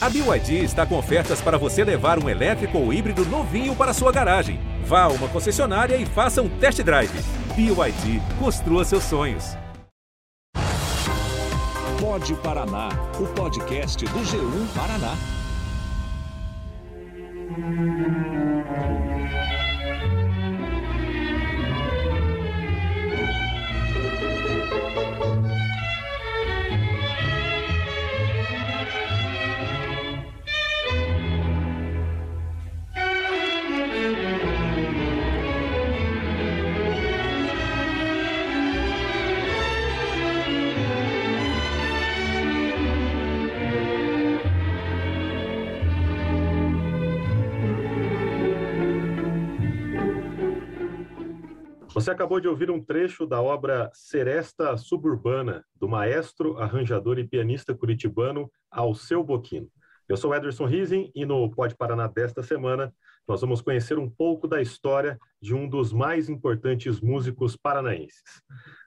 A BYD está com ofertas para você levar um elétrico ou híbrido novinho para sua garagem. Vá a uma concessionária e faça um test drive. BYD, construa seus sonhos. Pode Paraná, o podcast do G1 Paraná. Você acabou de ouvir um trecho da obra Seresta Suburbana, do maestro, arranjador e pianista curitibano Alceu Boquino. Eu sou Ederson Rising e no Pode Paraná desta semana nós vamos conhecer um pouco da história de um dos mais importantes músicos paranaenses.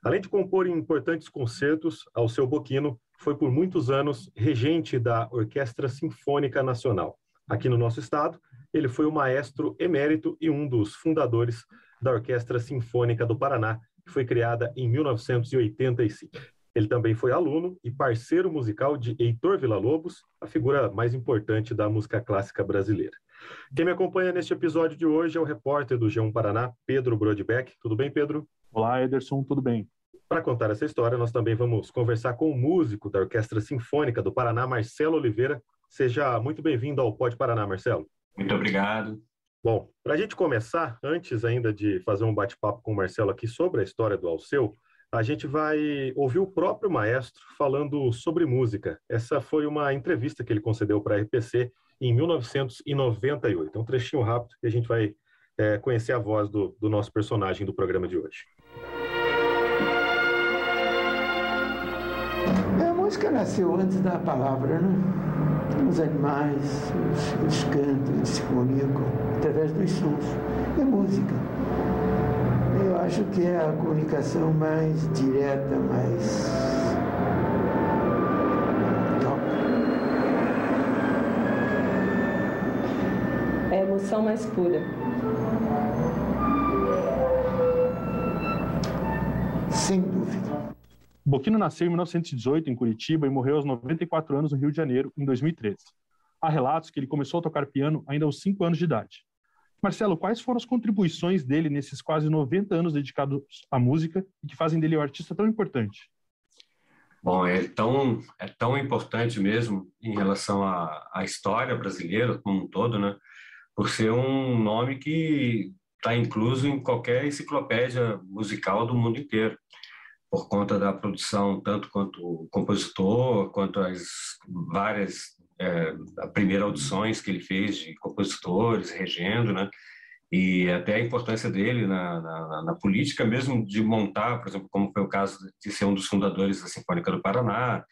Além de compor importantes concertos, Alceu Boquino foi por muitos anos regente da Orquestra Sinfônica Nacional. Aqui no nosso estado, ele foi o maestro emérito e um dos fundadores da Orquestra Sinfônica do Paraná, que foi criada em 1985. Ele também foi aluno e parceiro musical de Heitor Villa-Lobos, a figura mais importante da música clássica brasileira. Quem me acompanha neste episódio de hoje é o repórter do G1 Paraná, Pedro Brodbeck. Tudo bem, Pedro? Olá, Ederson, tudo bem? Para contar essa história, nós também vamos conversar com o músico da Orquestra Sinfônica do Paraná, Marcelo Oliveira. Seja muito bem-vindo ao Pode Paraná, Marcelo. Muito obrigado. Bom, para a gente começar, antes ainda de fazer um bate-papo com o Marcelo aqui sobre a história do Alceu, a gente vai ouvir o próprio maestro falando sobre música. Essa foi uma entrevista que ele concedeu para a RPC em 1998. É um trechinho rápido que a gente vai é, conhecer a voz do, do nosso personagem do programa de hoje. Música nasceu antes da palavra, né? Os animais, os, os cantos, eles se comunicam através dos sons. É música. Eu acho que é a comunicação mais direta, mais. É a emoção mais pura. Sem dúvida. Boquino nasceu em 1918 em Curitiba e morreu aos 94 anos no Rio de Janeiro em 2013. Há relatos que ele começou a tocar piano ainda aos 5 anos de idade. Marcelo, quais foram as contribuições dele nesses quase 90 anos dedicados à música e que fazem dele um artista tão importante? Bom, é tão, é tão importante mesmo em relação à, à história brasileira como um todo, né? Por ser um nome que está incluso em qualquer enciclopédia musical do mundo inteiro por conta da produção, tanto quanto compositor, quanto as várias é, primeiras audições que ele fez de compositores, regendo, né? E até a importância dele na, na, na, política mesmo de montar, por exemplo, como foi o caso de ser um dos fundadores da Sinfônica do Paraná,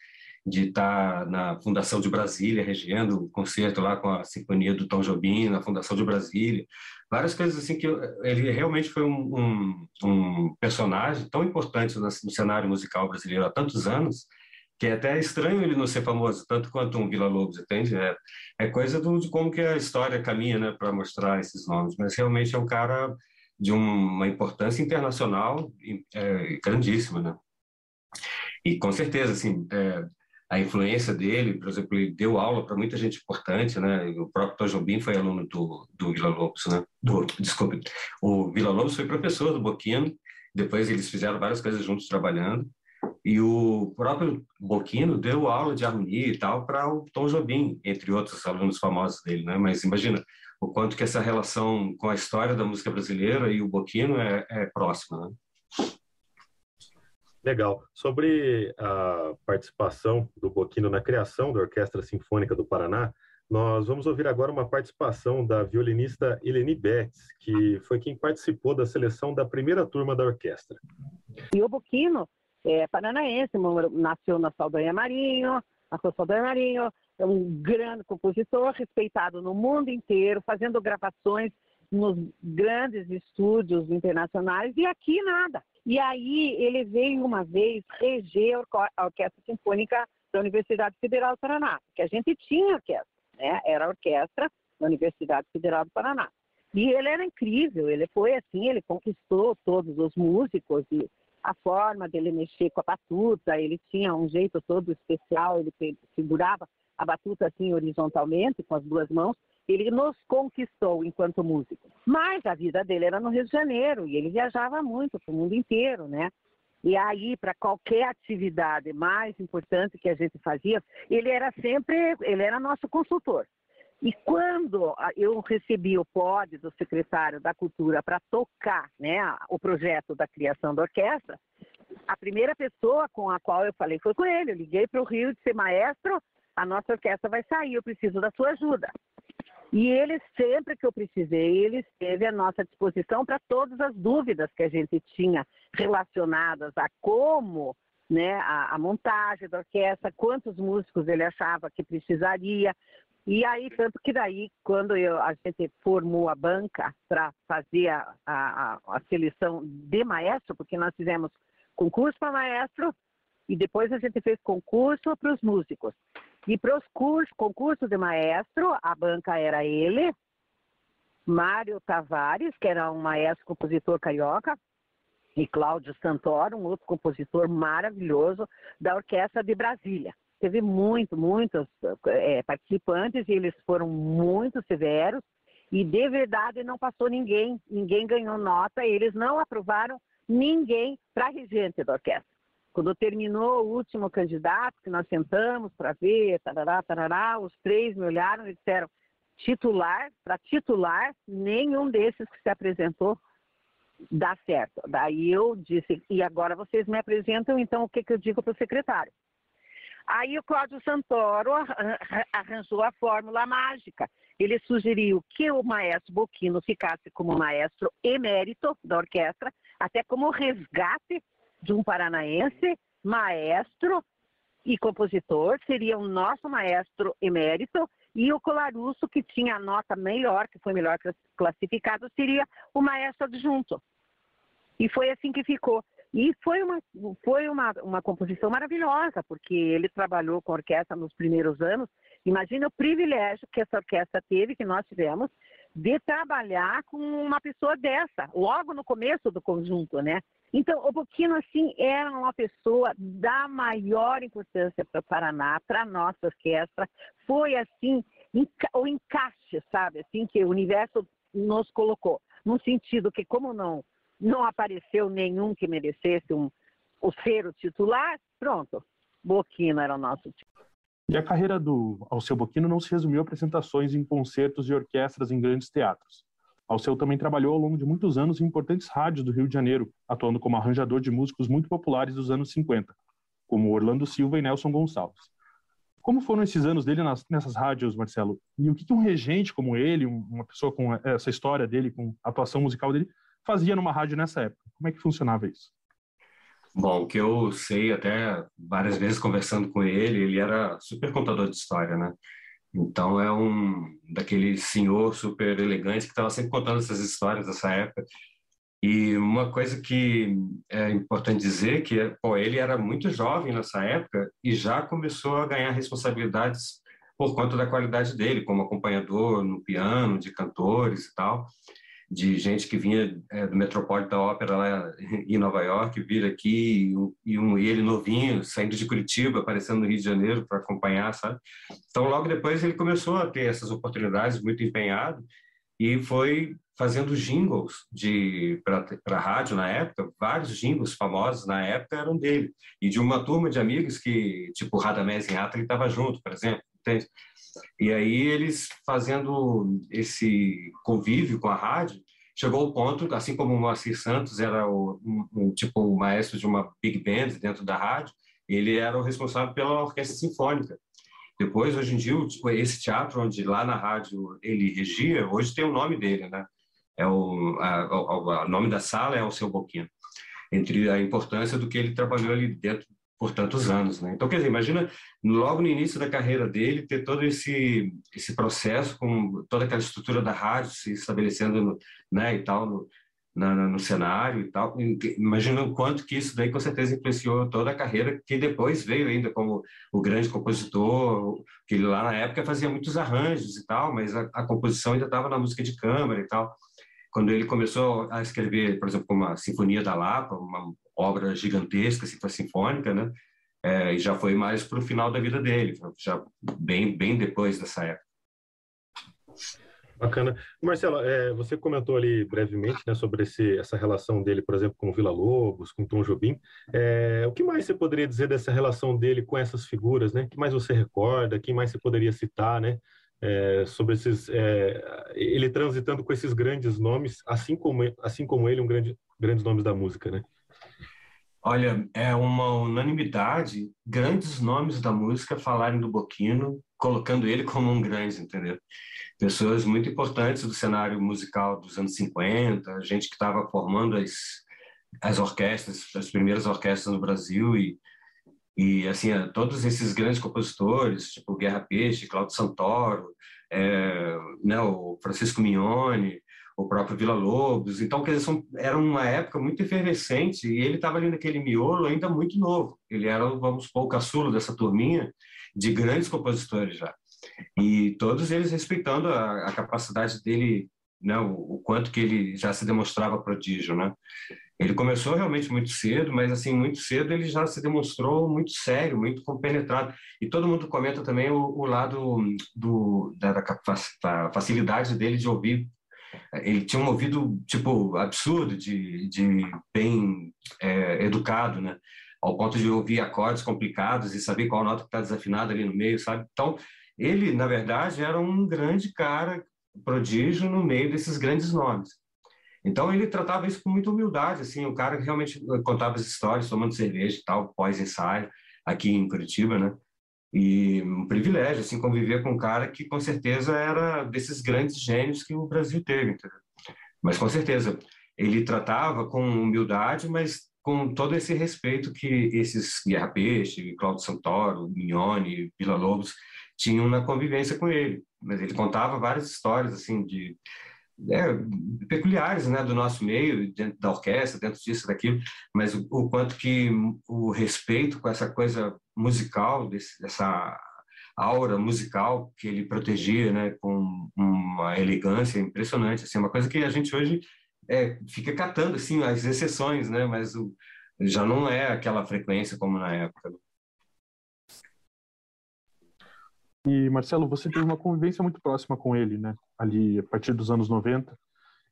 de estar na Fundação de Brasília, regendo o concerto lá com a Sinfonia do Tom Jobim, na Fundação de Brasília várias coisas assim que ele realmente foi um, um, um personagem tão importante no, no, cenário musical brasileiro há tantos anos que é até estranho ele não ser famoso tanto quanto um Vila Lobos, entende? É, é coisa do, de como que a história caminha, né, para mostrar esses nomes. Mas realmente é um cara de uma importância internacional é, grandíssima, né? E com certeza, assim, é, a influência dele, por exemplo, ele deu aula para muita gente importante, né? O próprio Tom Jobim foi aluno do, do Vila Lobos, né? Do, desculpe, o Vila Lobos foi professor do Boquino, depois eles fizeram várias coisas juntos trabalhando, e o próprio Boquino deu aula de harmonia e tal para o Tom Jobim, entre outros alunos famosos dele, né? Mas imagina o quanto que essa relação com a história da música brasileira e o Boquino é, é próxima, né? Legal. Sobre a participação do Boquino na criação da Orquestra Sinfônica do Paraná, nós vamos ouvir agora uma participação da violinista Eleni Betts, que foi quem participou da seleção da primeira turma da orquestra. E o Boquino é paranaense, nasceu na Saldanha Marinho, nasceu Saldanha Marinho, é um grande compositor, respeitado no mundo inteiro, fazendo gravações nos grandes estúdios internacionais, e aqui nada. E aí ele veio uma vez reger a Orquestra Sinfônica da Universidade Federal do Paraná, porque a gente tinha orquestra, né? Era a orquestra da Universidade Federal do Paraná. E ele era incrível, ele foi assim, ele conquistou todos os músicos e a forma dele mexer com a batuta, ele tinha um jeito todo especial, ele segurava a batuta assim horizontalmente com as duas mãos, ele nos conquistou enquanto músico. Mas a vida dele era no Rio de Janeiro e ele viajava muito para o mundo inteiro, né? E aí, para qualquer atividade mais importante que a gente fazia, ele era sempre, ele era nosso consultor. E quando eu recebi o POD do secretário da Cultura para tocar né, o projeto da criação da orquestra, a primeira pessoa com a qual eu falei foi com ele. Eu liguei para o Rio de ser maestro, a nossa orquestra vai sair, eu preciso da sua ajuda. E ele, sempre que eu precisei, ele esteve à nossa disposição para todas as dúvidas que a gente tinha relacionadas a como né, a, a, montagem da orquestra, quantos músicos ele achava que precisaria. E aí, tanto que daí, quando eu, a gente formou a banca para fazer a, a, a, seleção de maestro, porque nós fizemos concurso para maestro e depois a gente fez concurso para os músicos. E para os cursos, concurso de maestro, a banca era ele, Mário Tavares, que era um maestro compositor carioca, e Cláudio Santoro, um outro compositor maravilhoso da Orquestra de Brasília. Teve muito, muitos é, participantes e eles foram muito severos e de verdade não passou ninguém, ninguém ganhou nota, eles não aprovaram ninguém para regente da orquestra. Quando terminou o último candidato, que nós sentamos para ver, tarará, tarará, os três me olharam e disseram, titular, para titular, nenhum desses que se apresentou dá certo. Daí eu disse, e agora vocês me apresentam, então o que, que eu digo para o secretário? Aí o Cláudio Santoro arranjou a fórmula mágica. Ele sugeriu que o maestro Boquino ficasse como maestro emérito da orquestra, até como resgate de um paranaense, maestro e compositor, seria o nosso maestro emérito, e o Colarusso, que tinha a nota melhor, que foi melhor classificado, seria o maestro adjunto. E foi assim que ficou. E foi uma, foi uma, uma composição maravilhosa, porque ele trabalhou com orquestra nos primeiros anos. Imagina o privilégio que essa orquestra teve, que nós tivemos, de trabalhar com uma pessoa dessa, logo no começo do conjunto, né? Então, o Boquino, assim, era uma pessoa da maior importância para o Paraná, para a nossa orquestra. Foi, assim, o encaixe, sabe? Assim, que o universo nos colocou. No sentido que, como não, não apareceu nenhum que merecesse um, o ser o titular, pronto. Boquino era o nosso titular. E a carreira do Alceu Boquino não se resumiu a apresentações em concertos e orquestras em grandes teatros. Alceu também trabalhou ao longo de muitos anos em importantes rádios do Rio de Janeiro, atuando como arranjador de músicos muito populares dos anos 50, como Orlando Silva e Nelson Gonçalves. Como foram esses anos dele nas, nessas rádios, Marcelo? E o que, um regente como ele, uma pessoa com essa história dele, com a atuação musical dele, fazia numa rádio nessa época? Como é que funcionava isso? Bom, o que eu sei até várias vezes conversando com ele, ele era super contador de história, né? Então é um daquele senhor super elegante que estava sempre contando essas histórias dessa época. E uma coisa que é importante dizer que pô, ele era muito jovem nessa época e já começou a ganhar responsabilidades por conta da qualidade dele, como acompanhador no piano, de cantores e tal de gente que vinha é, do Metropolitan Opera lá em Nova York, vir aqui e, um, e ele novinho, saindo de Curitiba, aparecendo no Rio de Janeiro para acompanhar, sabe? Então, logo depois ele começou a ter essas oportunidades, muito empenhado, e foi fazendo jingles de para rádio na época, vários jingles famosos na época eram dele, e de uma turma de amigos que, tipo Radamés Inhata, ele estava junto, por exemplo, entende? E aí eles fazendo esse convívio com a rádio, chegou ao ponto, assim como o Moacir Santos era o, um, um, tipo o maestro de uma big band dentro da rádio, ele era o responsável pela orquestra sinfônica. Depois, hoje em dia, esse teatro onde lá na rádio ele regia, hoje tem o nome dele, né? É o, a, nome da sala é o seu Boquino. Entre a importância do que ele trabalhou ali dentro por tantos anos, né? Então, quer dizer, imagina logo no início da carreira dele ter todo esse esse processo com toda aquela estrutura da rádio se estabelecendo, no, né, e tal, no, na, no cenário e tal. Imagina o quanto que isso daí com certeza influenciou toda a carreira que depois veio ainda como o grande compositor, que lá na época fazia muitos arranjos e tal, mas a, a composição ainda estava na música de câmara e tal. Quando ele começou a escrever, por exemplo, uma Sinfonia da Lapa, uma obra gigantesca, sinfônica, né? É, e já foi mais para o final da vida dele, já bem bem depois dessa época. Bacana. Marcelo, é, você comentou ali brevemente né, sobre esse, essa relação dele, por exemplo, com o Vila Lobos, com Tom Jobim. É, o que mais você poderia dizer dessa relação dele com essas figuras? Né? O que mais você recorda? Quem mais você poderia citar? Né? É, sobre esses, é, ele transitando com esses grandes nomes, assim como, assim como ele, um grande, grandes nomes da música, né? Olha, é uma unanimidade, grandes nomes da música falarem do Boquino, colocando ele como um grande, entendeu? Pessoas muito importantes do cenário musical dos anos 50, gente que estava formando as, as orquestras, as primeiras orquestras no Brasil e e assim todos esses grandes compositores, tipo Guerra Peixe, Claudio Santoro, é, né, o Francisco Mignone, o próprio Vila Lobos. Então, quer dizer, são, era uma época muito efervescente e ele estava ali naquele miolo ainda muito novo. Ele era, vamos supor, o caçulo dessa turminha de grandes compositores já. E todos eles respeitando a, a capacidade dele, né, o, o, quanto que ele já se demonstrava prodígio, né? Ele começou realmente muito cedo, mas assim muito cedo ele já se demonstrou muito sério, muito compenetrado. E todo mundo comenta também o, o lado do, da, da, facilidade dele de ouvir ele tinha um ouvido tipo absurdo de, de bem é, educado, né? Ao ponto de ouvir acordes complicados e saber qual nota está desafinada ali no meio, sabe? Então ele, na verdade, era um grande cara, prodígio no meio desses grandes nomes. Então ele tratava isso com muita humildade, assim, o cara realmente contava as histórias tomando cerveja e tal, pós ensaio aqui em Curitiba, né? E um privilégio, assim, conviver com um cara que com certeza era desses grandes gênios que o Brasil teve, entendeu? Mas com certeza, ele tratava com humildade, mas com todo esse respeito que esses Guerra Peixe, Cláudio Santoro, Mignone, Vila Lobos tinham na convivência com ele. Mas ele contava várias histórias, assim, de é, peculiares né, do nosso meio, dentro da orquestra, dentro disso, daquilo, mas o, o quanto que o respeito com essa coisa musical, desse, dessa aura musical que ele protegia, né, com uma elegância impressionante, assim, uma coisa que a gente hoje é, fica catando assim as exceções, né, mas o, já não é aquela frequência como na época. E Marcelo, você teve uma convivência muito próxima com ele, né? Ali a partir dos anos 90.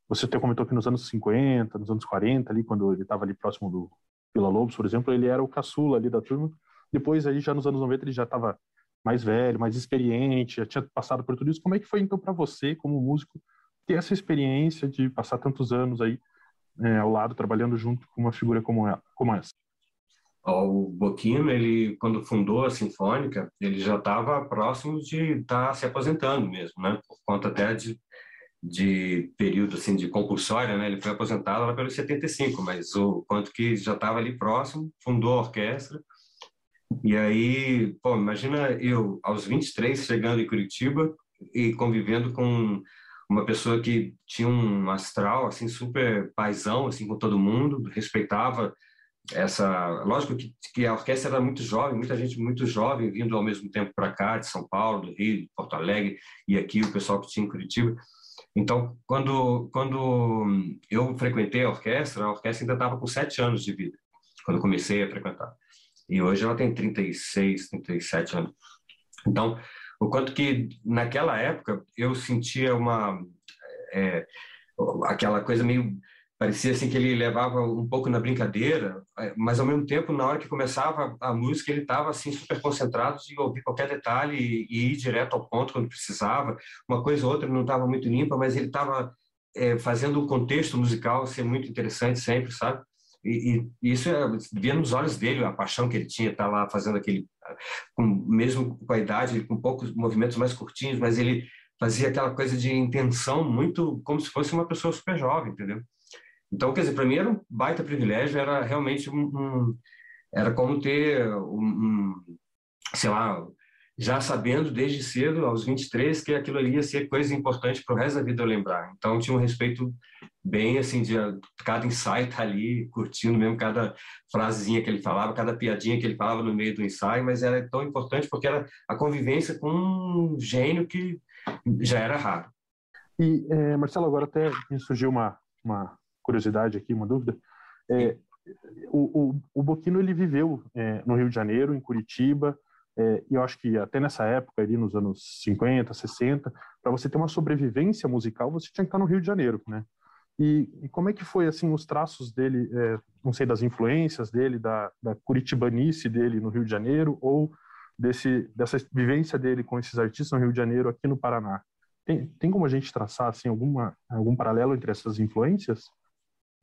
Você até comentou que nos anos 50, nos anos 40, ali quando ele estava ali próximo do Vila Lobos, por exemplo, ele era o caçula ali da turma. Depois aí já nos anos 90 ele já estava mais velho, mais experiente, já tinha passado por tudo isso. Como é que foi então para você, como músico, ter essa experiência de passar tantos anos aí é, ao lado, trabalhando junto com uma figura como, ela, como essa? O Boquino, ele quando fundou a Sinfônica, ele já estava próximo de estar tá se aposentando mesmo, né? Por conta até de, de período assim de compulsória, né? Ele foi aposentado lá pelos 75, mas o quanto que já estava ali próximo, fundou a orquestra. E aí, pô, imagina eu aos 23 chegando em Curitiba e convivendo com uma pessoa que tinha um astral assim super paisão assim com todo mundo, respeitava essa lógico que, que, a orquestra era muito jovem muita gente muito jovem vindo ao mesmo tempo para cá de São Paulo do Rio de Porto Alegre e aqui o pessoal que tinha em Curitiba. Então quando quando eu frequentei a orquestra a orquestra ainda estava com sete anos de vida quando comecei a frequentar. E hoje ela tem 36 37 anos. Então o quanto que naquela época eu sentia uma é, aquela coisa meio parecia assim que ele levava um pouco na brincadeira, é, mas ao mesmo tempo na hora que começava a música ele estava assim super concentrado de ouvir qualquer detalhe e, ir direto ao ponto quando precisava. Uma coisa ou outra não estava muito limpa, mas ele estava é, fazendo o contexto musical ser muito interessante sempre, sabe? E, e isso é, via nos olhos dele a paixão que ele tinha, tá lá fazendo aquele, com, mesmo com a idade, com poucos movimentos mais curtinhos, mas ele fazia aquela coisa de intenção muito como se fosse uma pessoa super jovem, entendeu? Então, quer dizer, para mim era um baita privilégio, era realmente um, um era como ter um, um, sei lá, já sabendo desde cedo, aos 23, que aquilo ali ia ser coisa importante para o resto da vida eu lembrar. Então tinha um respeito bem assim de cada ensaio tá ali curtindo mesmo cada frasezinha que ele falava, cada piadinha que ele falava no meio do ensaio, mas era tão importante porque era a convivência com um gênio que já era raro. E é, Marcelo, agora até me surgiu uma, uma curiosidade aqui, uma dúvida. É, o, o, o Boquino ele viveu é, no Rio de Janeiro, em Curitiba, é, e eu acho que até nessa época, ali nos anos 50, 60, para você ter uma sobrevivência musical, você tinha que estar no Rio de Janeiro, né? E, e como é que foi, assim, os traços dele, é, não sei, das influências dele, da, da curitibanice dele no Rio de Janeiro, ou desse, dessa vivência dele com esses artistas no Rio de Janeiro aqui no Paraná? Tem, tem como a gente traçar, assim, alguma, algum paralelo entre essas influências?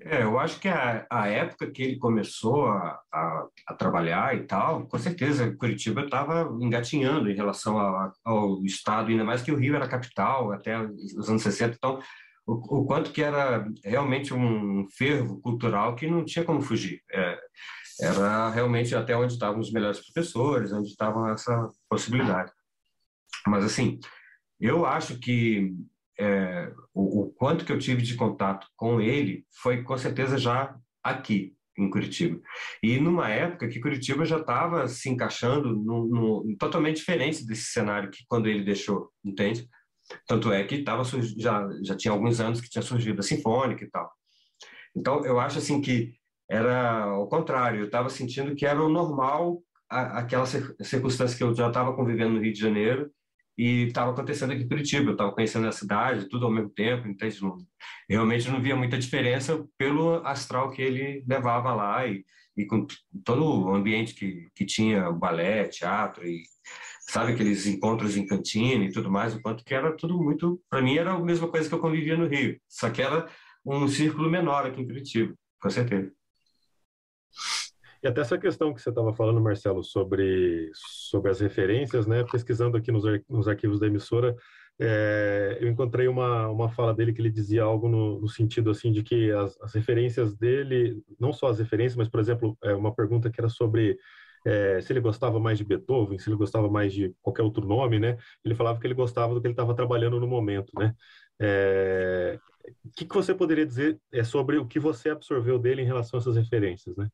É, eu acho que a, a época que ele começou a, a, a, trabalhar e tal, com certeza Curitiba estava engatinhando em relação a, ao estado, ainda mais que o Rio era capital até os anos 60, então o, o quanto que era realmente um fervo cultural que não tinha como fugir. É, era realmente até onde estavam os melhores professores, onde estava essa possibilidade. Mas assim, eu acho que é, o, o, quanto que eu tive de contato com ele foi com certeza já aqui em Curitiba e numa época que Curitiba já estava se encaixando no, no, totalmente diferente desse cenário que quando ele deixou, entende? Tanto é que tava já já tinha alguns anos que tinha surgido a sinfônica e tal. Então eu acho assim que era o contrário. Eu estava sentindo que era o normal a, aquela circunstância que eu já estava convivendo no Rio de Janeiro e estava acontecendo aqui em Curitiba. Eu estava conhecendo a cidade, tudo ao mesmo tempo, entende? Não, realmente não via muita diferença pelo astral que ele levava lá e, e com todo o ambiente que, que tinha, balé, teatro e sabe aqueles encontros em cantina e tudo mais, o quanto que era tudo muito, para mim era a mesma coisa que eu convivia no Rio, só que era um círculo menor aqui em Curitiba, com certeza. E até essa questão que você estava falando, Marcelo, sobre, sobre as referências, né? Pesquisando aqui nos, nos arquivos da emissora, é, eu encontrei uma, uma fala dele que ele dizia algo no, no sentido assim de que as, as, referências dele, não só as referências, mas por exemplo, é, uma pergunta que era sobre é, se ele gostava mais de Beethoven, se ele gostava mais de qualquer outro nome, né? Ele falava que ele gostava do que ele estava trabalhando no momento, né? É, o que, que você poderia dizer é, sobre o que você absorveu dele em relação a essas referências, né?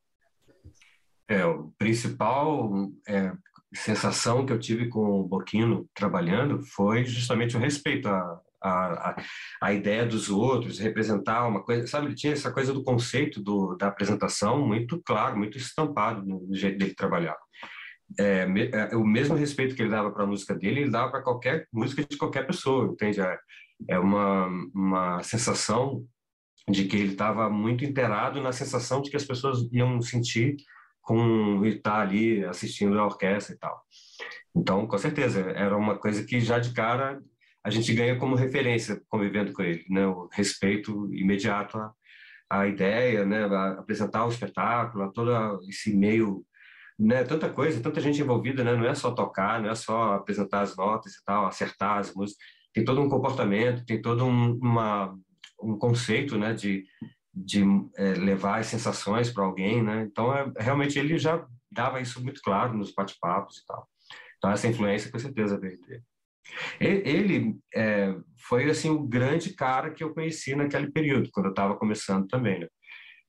É, o principal é, sensação que eu tive com o Boquino trabalhando foi justamente o respeito à, à, à ideia dos outros, representar uma coisa, sabe, ele tinha essa coisa do conceito do, da apresentação muito claro, muito estampado no jeito dele trabalhar. É, é, o mesmo respeito que ele dava para a música dele, ele dava para qualquer música de qualquer pessoa, entende? É, é uma, uma sensação de que ele estava muito inteirado na sensação de que as pessoas iam sentir com estar ali assistindo a orquestra e tal. Então, com certeza, era uma coisa que já de cara a gente ganha como referência convivendo com ele, né? O respeito imediato à, à ideia, né? A apresentar o espetáculo, a todo esse meio, né? Tanta coisa, tanta gente envolvida, né? Não é só tocar, não é só apresentar as notas e tal, acertar as músicas. Tem todo um comportamento, tem todo um, uma, um conceito, né? De de é, levar as sensações para alguém, né? Então, é, realmente ele já dava isso muito claro nos bate-papos e tal. Então, essa influência com certeza veio dele. Ele é, foi assim o grande cara que eu conheci naquele período, quando eu estava começando também. Né?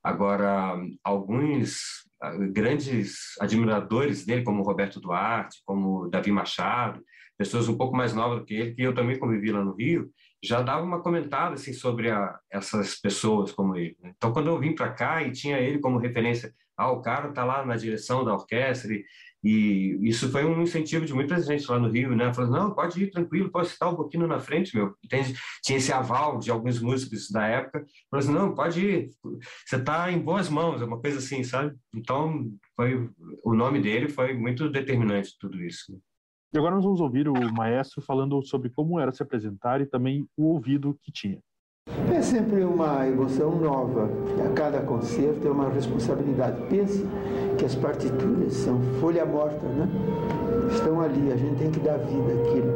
Agora, alguns ah, grandes admiradores dele, como Roberto Duarte, como Davi Machado, pessoas um pouco mais novas do que ele, que eu também convivi lá no Rio, já dava uma comentada assim sobre a, essas pessoas como ele. Né? Então, quando eu vim para cá e tinha ele como referência, ah, o cara está lá na direção da orquestra e, e, isso foi um incentivo de muita gente lá no Rio, né? Falando, não, pode ir tranquilo, pode estar um pouquinho na frente, meu. Entende? Tinha esse aval de alguns músicos da época, falando assim, não, pode ir, você está em boas mãos, é uma coisa assim, sabe? Então, foi o nome dele foi muito determinante tudo isso. Né? E agora nós vamos ouvir o maestro falando sobre como era se apresentar e também o ouvido que tinha. É sempre uma emoção nova. A cada concerto é uma responsabilidade. Pense que as partituras são folha morta, né? Estão ali, a gente tem que dar vida àquilo.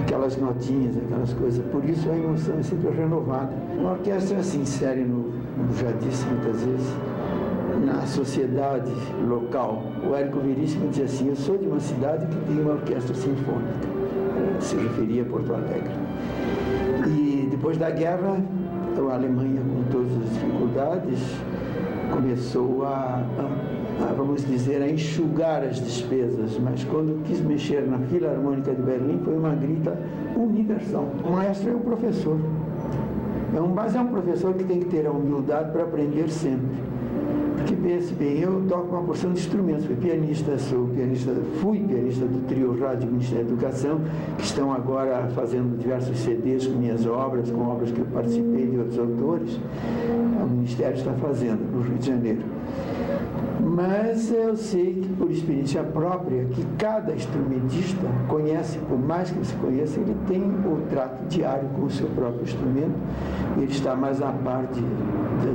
Aquelas notinhas, aquelas coisas. Por isso a emoção é sempre renovada. Uma orquestra é assim, no, já disse muitas vezes, na sociedade local. O Érico Veríssimo dizia assim: Eu sou de uma cidade que tem uma orquestra sinfônica. Se referia a Porto Alegre. E depois da guerra, a Alemanha, com todas as dificuldades, começou a, a, vamos dizer, a enxugar as despesas, mas quando quis mexer na Filarmônica de Berlim foi uma grita universal. O maestro é um professor, é um, mas é um professor que tem que ter a humildade para aprender sempre. Porque pense bem, eu toco uma porção de instrumentos, fui pianista, sou pianista, fui pianista do trio Rádio Ministério da Educação, que estão agora fazendo diversos CDs com minhas obras, com obras que eu participei de outros autores. O Ministério está fazendo no Rio de Janeiro. Mas eu sei que, por experiência própria, que cada instrumentista conhece, por mais que se conheça, ele tem o trato diário com o seu próprio instrumento, ele está mais a parte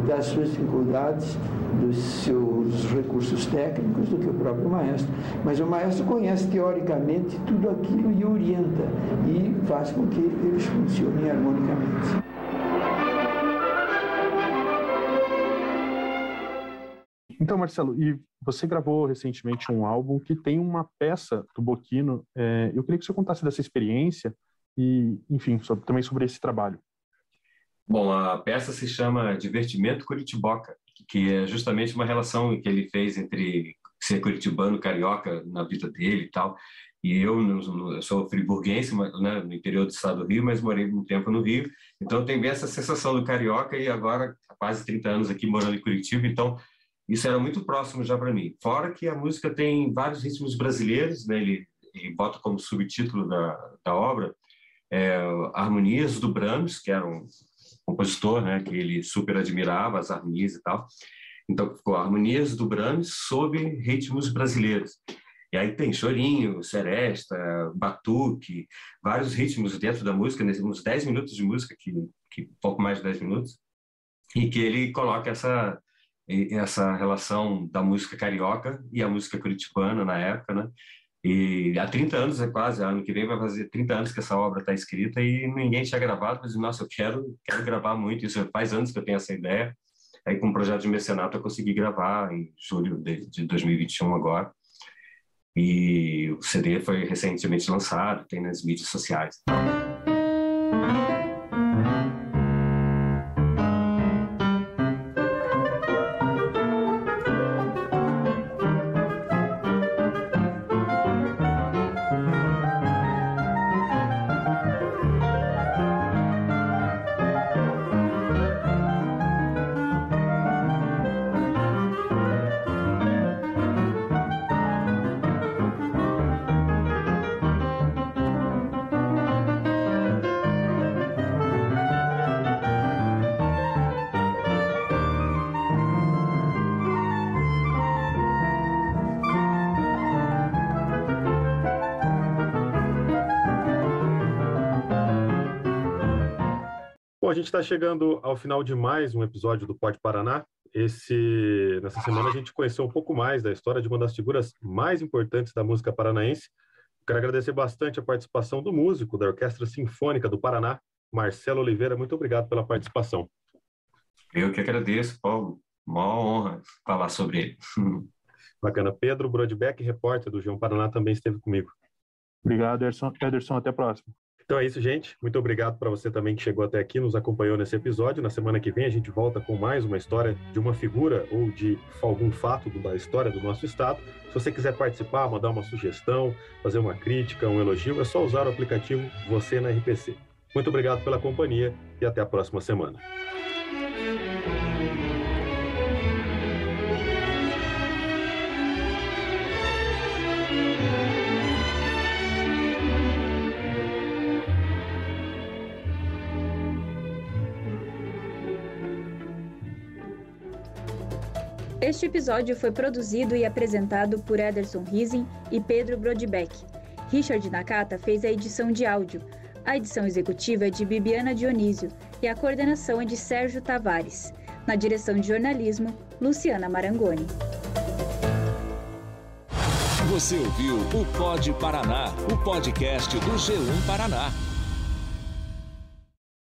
das suas dificuldades, dos seus recursos técnicos do que o próprio maestro. Mas o maestro conhece teoricamente tudo aquilo e orienta e faz com que eles funcionem harmonicamente. Então, Marcelo, e você gravou recentemente um álbum que tem uma peça do Boquino. É, eu queria que você contasse dessa experiência e, enfim, sobre, também sobre esse trabalho. Bom, a peça se chama Divertimento Curitiboca, que é justamente uma relação que ele fez entre ser curitibano, carioca na vida dele e tal. E eu, eu sou friburguense, né, no interior do estado do Rio, mas morei um tempo no Rio. Então, tem bem essa sensação do carioca e agora, há quase 30 anos aqui morando em Curitiba. Então, isso era muito próximo já para mim. Fora que a música tem vários ritmos brasileiros, né? ele, ele bota como subtítulo da, da obra é, Harmonias do Brahms, que era um compositor, né, que ele super admirava as harmonias e tal. Então ficou Harmonias do Brahms sob ritmos brasileiros. E aí tem chorinho, seresta, batuque, vários ritmos dentro da música, uns 10 minutos de música, que, que pouco mais de 10 minutos, e que ele coloca essa essa relação da música carioca e a música curitibana na época, né? E há 30 anos, é quase, ano que vem vai fazer 30 anos que essa obra está escrita e ninguém tinha gravado, mas, nossa, eu quero, quero gravar muito, isso faz anos que eu tenho essa ideia. Aí, com o projeto de mecenato, eu consegui gravar em julho de, de 2021 agora. E o CD foi recentemente lançado, tem nas mídias sociais. Bom, a gente está chegando ao final de mais um episódio do Pode Paraná. Esse, nessa semana a gente conheceu um pouco mais da história de uma das figuras mais importantes da música paranaense. Quero agradecer bastante a participação do músico da Orquestra Sinfônica do Paraná, Marcelo Oliveira. Muito obrigado pela participação. Eu que agradeço, Paulo. Uma honra falar sobre ele. Bacana. Pedro Brodbeck, repórter do João Paraná, também esteve comigo. Obrigado, Ederson. Ederson até a próxima. Então é isso, gente. Muito obrigado para você também que chegou até aqui, nos acompanhou nesse episódio. Na semana que vem a gente volta com mais uma história de uma figura ou de algum fato da história do nosso estado. Se você quiser participar, mandar uma sugestão, fazer uma crítica, um elogio, é só usar o aplicativo Você na RPC. Muito obrigado pela companhia e até a próxima semana. Este episódio foi produzido e apresentado por Ederson Rising e Pedro Brodbeck. Richard Nakata fez a edição de áudio. A edição executiva é de Bibiana Dionísio e a coordenação é de Sérgio Tavares. Na direção de jornalismo, Luciana Marangoni. Você ouviu o Pod Paraná, o podcast do G1 Paraná.